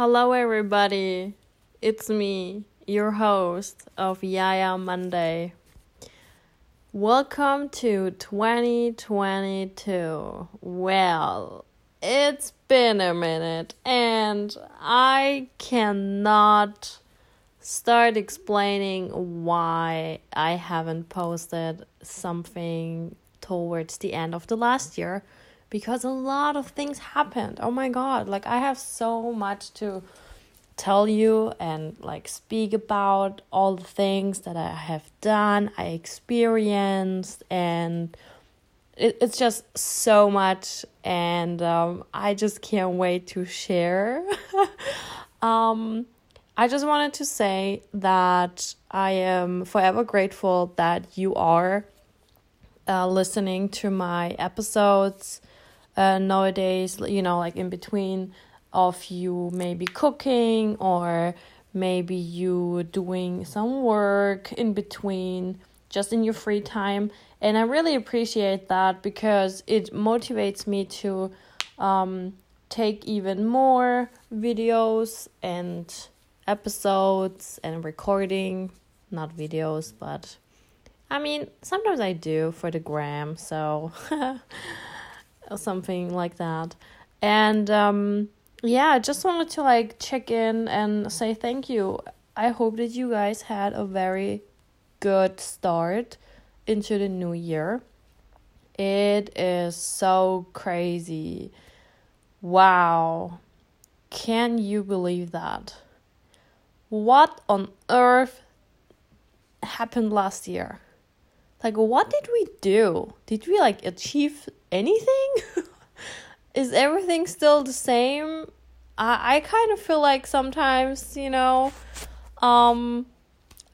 Hello, everybody. It's me, your host of Yaya Monday. Welcome to 2022. Well, it's been a minute, and I cannot start explaining why I haven't posted something towards the end of the last year because a lot of things happened. Oh my god, like I have so much to tell you and like speak about all the things that I have done, I experienced, and it, it's just so much, and um, I just can't wait to share. um, I just wanted to say that I am forever grateful that you are uh, listening to my episodes uh, nowadays, you know, like in between of you maybe cooking or maybe you doing some work in between just in your free time. And i really appreciate that because it motivates me to um, take even more videos and episodes and recording not videos but i mean sometimes i do for the gram so something like that and um yeah, I just wanted to like check in and say thank you. I hope that you guys had a very good start into the new year. It is so crazy. Wow. Can you believe that? What on earth happened last year? Like, what did we do? Did we like achieve anything? is everything still the same? I I kind of feel like sometimes, you know, um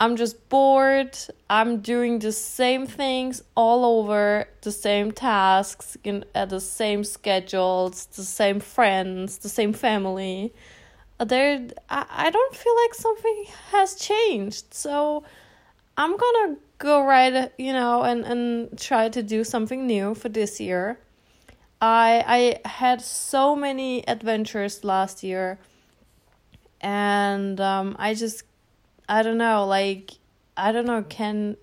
I'm just bored. I'm doing the same things all over, the same tasks, in, at the same schedules, the same friends, the same family. There, I, I don't feel like something has changed. So I'm gonna go right, you know, and, and try to do something new for this year. I I had so many adventures last year, and um, I just I don't know like I don't know can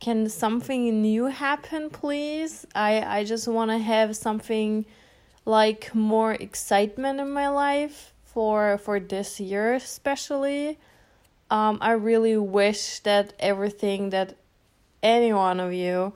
can something new happen please? I I just want to have something like more excitement in my life for for this year especially um I really wish that everything that any one of you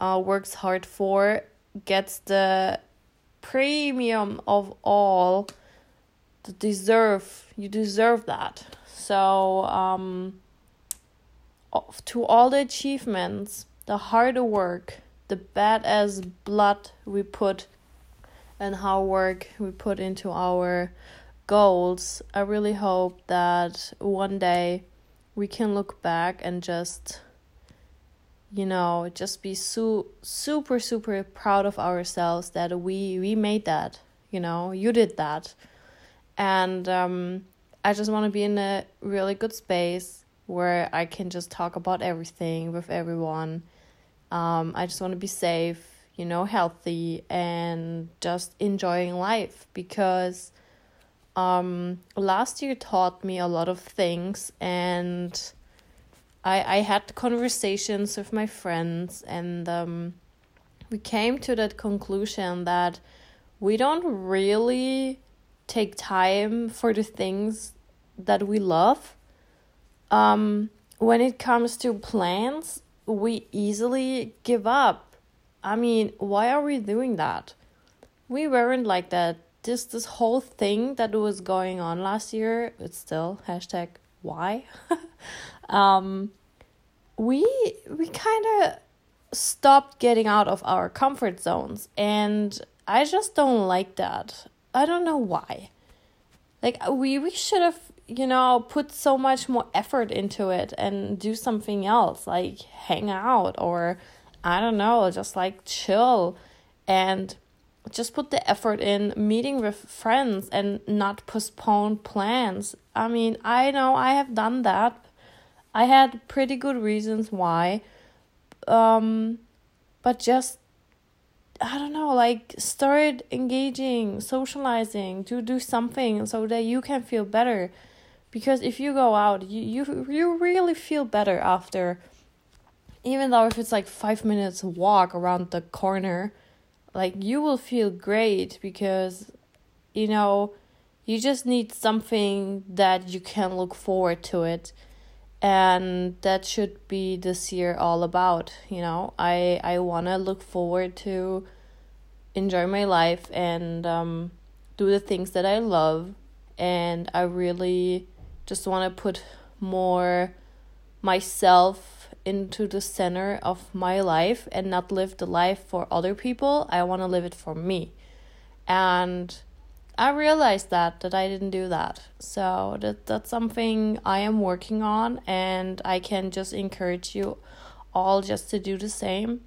uh works hard for gets the premium of all the deserve you deserve that. So um to all the achievements the hard work the badass blood we put and how work we put into our goals i really hope that one day we can look back and just you know just be su- super super proud of ourselves that we we made that you know you did that. And um i just want to be in a really good space where i can just talk about everything with everyone. Um i just want to be safe you know healthy and just enjoying life because um last year taught me a lot of things and I, I had conversations with my friends and um, we came to that conclusion that we don't really take time for the things that we love. Um, when it comes to plans, we easily give up. I mean, why are we doing that? We weren't like that. This this whole thing that was going on last year, it's still hashtag why. um, we we kind of stopped getting out of our comfort zones, and I just don't like that. I don't know why. Like we we should have you know put so much more effort into it and do something else like hang out or I don't know just like chill and just put the effort in meeting with friends and not postpone plans. I mean, I know I have done that. I had pretty good reasons why. Um but just I don't know, like start engaging, socializing, to do something so that you can feel better. Because if you go out, you you, you really feel better after even though if it's like 5 minutes walk around the corner, like you will feel great because you know, you just need something that you can look forward to it. And that should be this year all about you know? I i want to look forward to enjoy my life and um, do the things that i love. And i really just want to put more myself into the center of my life and not live the life for other people i want to live it for me and I realized that that I didn't do that. So that that's something I am working on and I can just encourage you all just to do the same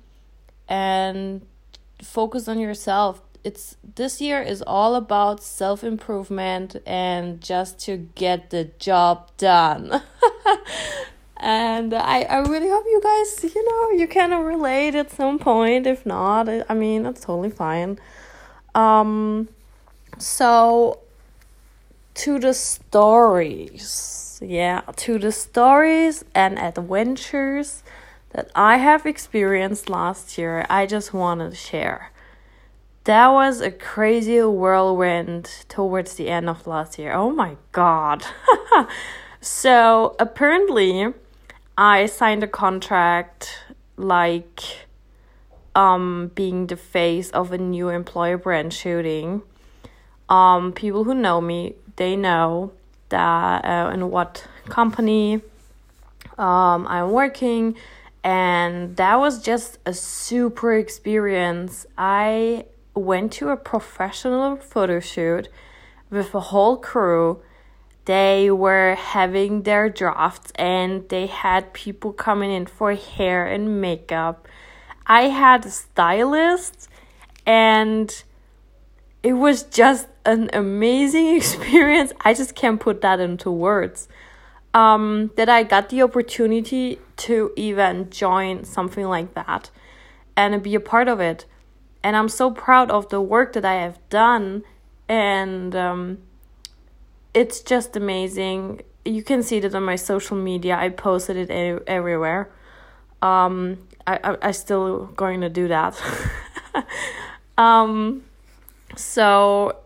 and focus on yourself. It's this year is all about self-improvement and just to get the job done. and I, I really hope you guys, you know, you can relate at some point. If not, I mean, that's totally fine. Um so to the stories yeah to the stories and adventures that i have experienced last year i just want to share that was a crazy whirlwind towards the end of last year oh my god so apparently i signed a contract like um being the face of a new employer brand shooting um, people who know me, they know that uh, in what company um, I'm working, and that was just a super experience. I went to a professional photo shoot with a whole crew. They were having their drafts and they had people coming in for hair and makeup. I had a stylist and it was just an amazing experience. I just can't put that into words. Um, that I got the opportunity to even join something like that and be a part of it. And I'm so proud of the work that I have done. And um, it's just amazing. You can see that on my social media. I posted it a- everywhere. Um, I, I, I still going to do that. um, so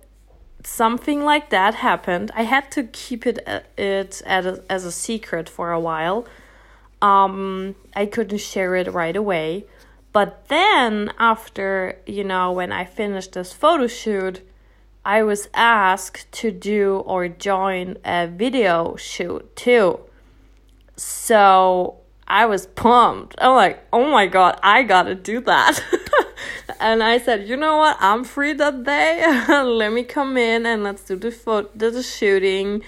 something like that happened. I had to keep it uh, it as a, as a secret for a while. Um, I couldn't share it right away. But then after, you know, when I finished this photo shoot, I was asked to do or join a video shoot too. So I was pumped. I'm like, oh my god, I gotta do that. and I said, you know what? I'm free that day. Let me come in and let's do the photo, the shooting.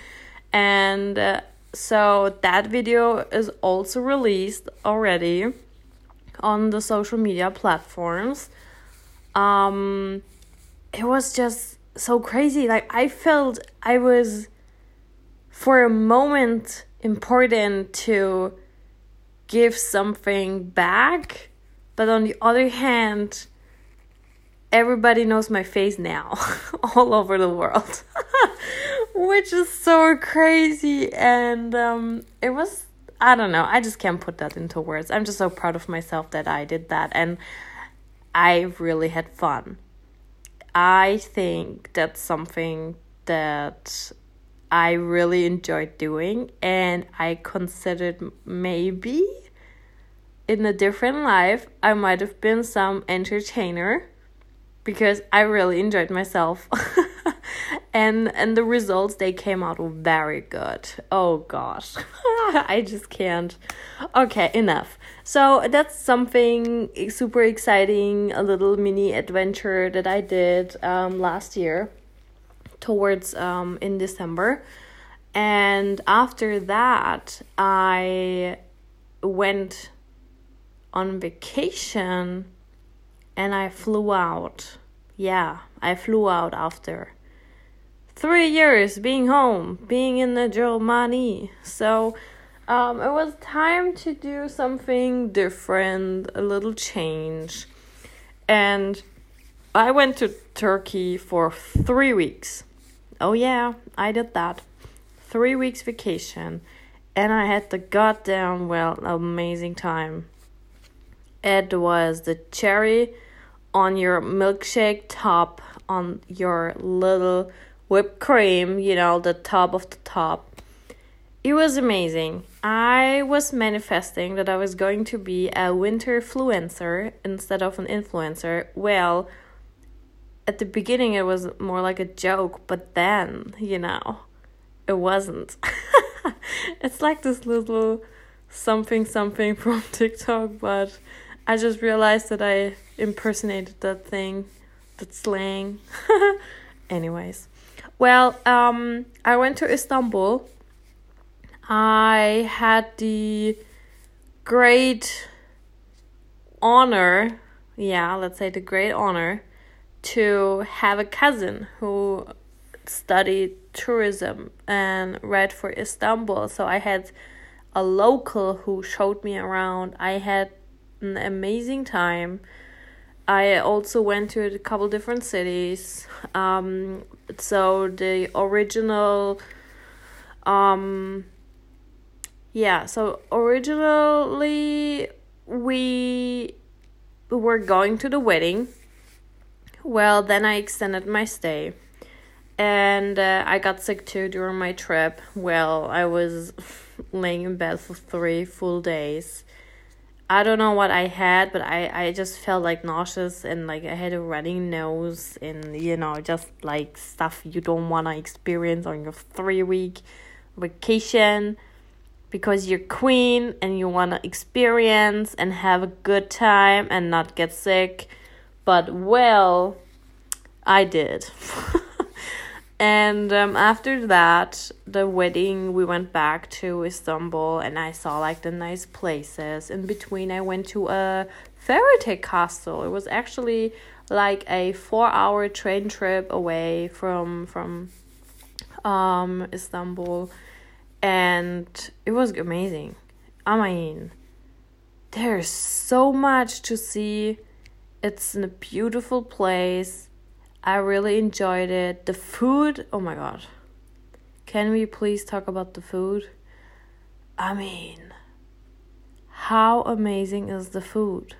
And uh, so that video is also released already on the social media platforms. Um, it was just so crazy. Like I felt I was for a moment important to give something back, but on the other hand, everybody knows my face now all over the world which is so crazy. And um it was i don't know. I just can't put that into words. I'm just so proud of myself that i did that. And i really had fun i think that's something that i really enjoyed doing and i considered maybe in a different life i might have been some entertainer because I really enjoyed myself. and and the results they came out very good. Oh gosh. I just can't. Okay, enough. So that's something super exciting, a little mini adventure that I did um last year towards um in December. And after that, I went on vacation and I flew out. Yeah, I flew out after three years being home, being in the Germany. So um, it was time to do something different, a little change. And I went to Turkey for three weeks. Oh, yeah, I did that. Three weeks vacation. And I had the goddamn, well, amazing time. It was the cherry on your milkshake top, on your little whipped cream, you know, the top of the top. It was amazing. I was manifesting that I was going to be a winter influencer instead of an influencer. Well, at the beginning it was more like a joke, but then, you know, it wasn't. it's like this little something something from TikTok, but I just realized that I impersonated that thing, that slang. Anyways, well, um, I went to Istanbul. I had the great honor, yeah, let's say the great honor to have a cousin who studied tourism and read for Istanbul. So I had a local who showed me around. I had an amazing time. I also went to a couple different cities. Um, so the original, um, yeah. So originally we were going to the wedding well, then I extended my stay. And uh, I got sick too during my trip. Well, I was laying in bed for three full days. I don't know what I had, but I, I just felt like nauseous and like I had a running nose and you know, just like stuff you don't want to experience on your three week vacation because you're queen and you want to experience and have a good time and not get sick but well, I did. and um, after that, the wedding, we went back to Istanbul and I saw like the nice places. In between, I went to a fairy tale castle. It was actually like a four hour train trip away from from um Istanbul and it was amazing. I mean, there's so much to see it's in a beautiful place. I really enjoyed it. The food, oh my god. Can we please talk about the food? I mean, how amazing is the food?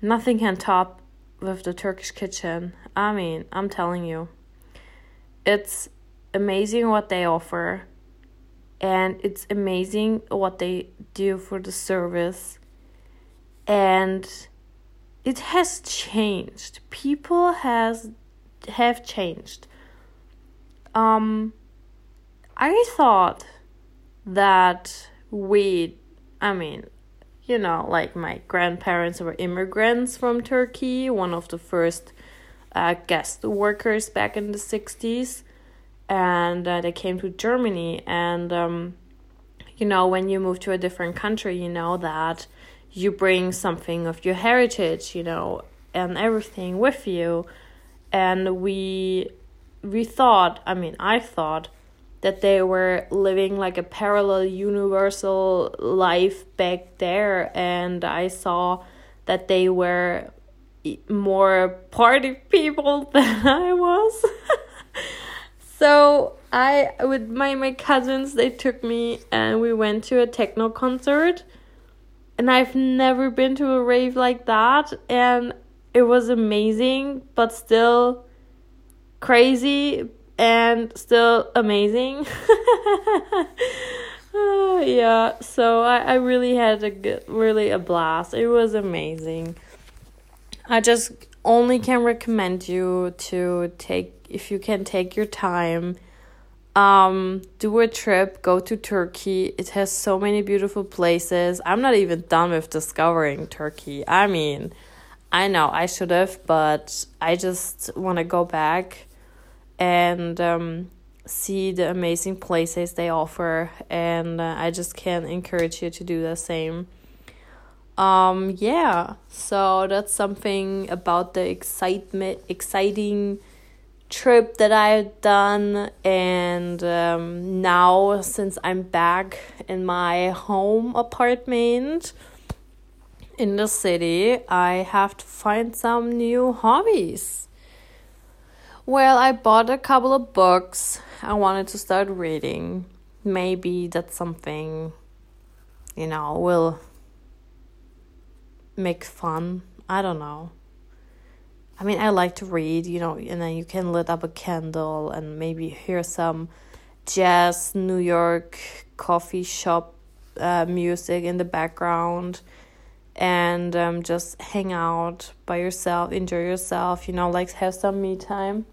Nothing can top with the Turkish kitchen. I mean, I'm telling you. It's amazing what they offer and it's amazing what they do for the service and it has changed. People has have changed. Um I thought that we I mean, you know, like my grandparents were immigrants from Turkey, one of the first uh, guest workers back in the 60s and uh, they came to Germany and um, you know when you move to a different country you know that you bring something of your heritage, you know, and everything with you. And we we thought, I mean, I thought that they were living like a parallel universal life back there and I saw that they were more party people than I was. so I with my my cousins they took me and we went to a techno concert and I've never been to a rave like that and it was amazing but still crazy and still amazing. Uh, yeah so I, I really had a good really a blast. It was amazing. I just only can recommend you to take if you can take your time um do a trip go to turkey. It has so many beautiful places. I'm not even done with discovering turkey. I mean i know i should have but i just want to go back and um see the amazing places they offer and uh, i just can't encourage you to do the same. Um yeah. So that's something about the excitement exciting trip that I've done, and um, now since I'm back in my home apartment, in the city, I have to find some new hobbies. Well, I bought a couple of books I wanted to start reading. Maybe that's something, you know, will make fun. I don't know. I mean, I like to read, you know, and then you can lit up a candle and maybe hear some jazz New York coffee shop uh, music in the background and um, just hang out by yourself, enjoy yourself, you know, like have some me time.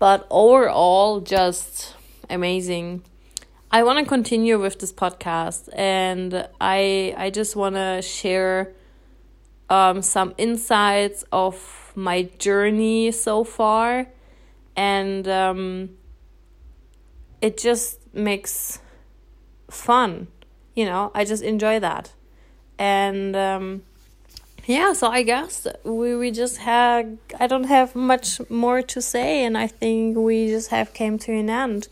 But overall, just amazing. I want to continue with this podcast, and I I just want to share um, some insights of my journey so far, and um, it just makes fun. You know, I just enjoy that. And um, yeah so i guess we, we just had i don't have much more to say and i think we just have came to an end.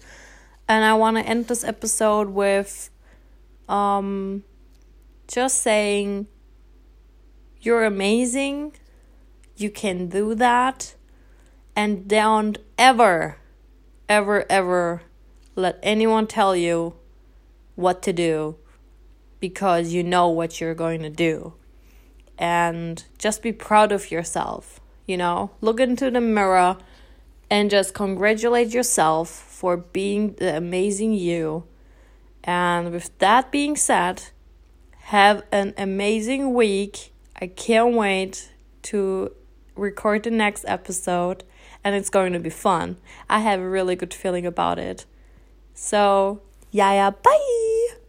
And i want to end this episode with um just saying you're amazing you can do that and don't ever ever ever let anyone tell you what to do because you know what you're going to do. And just be proud of yourself, you know? Look into the mirror and just congratulate yourself for being the amazing you. And with that being said, have an amazing week. I can't wait to record the next episode and it's going to be fun. I have a really good feeling about it. So, yeah, yeah, bye.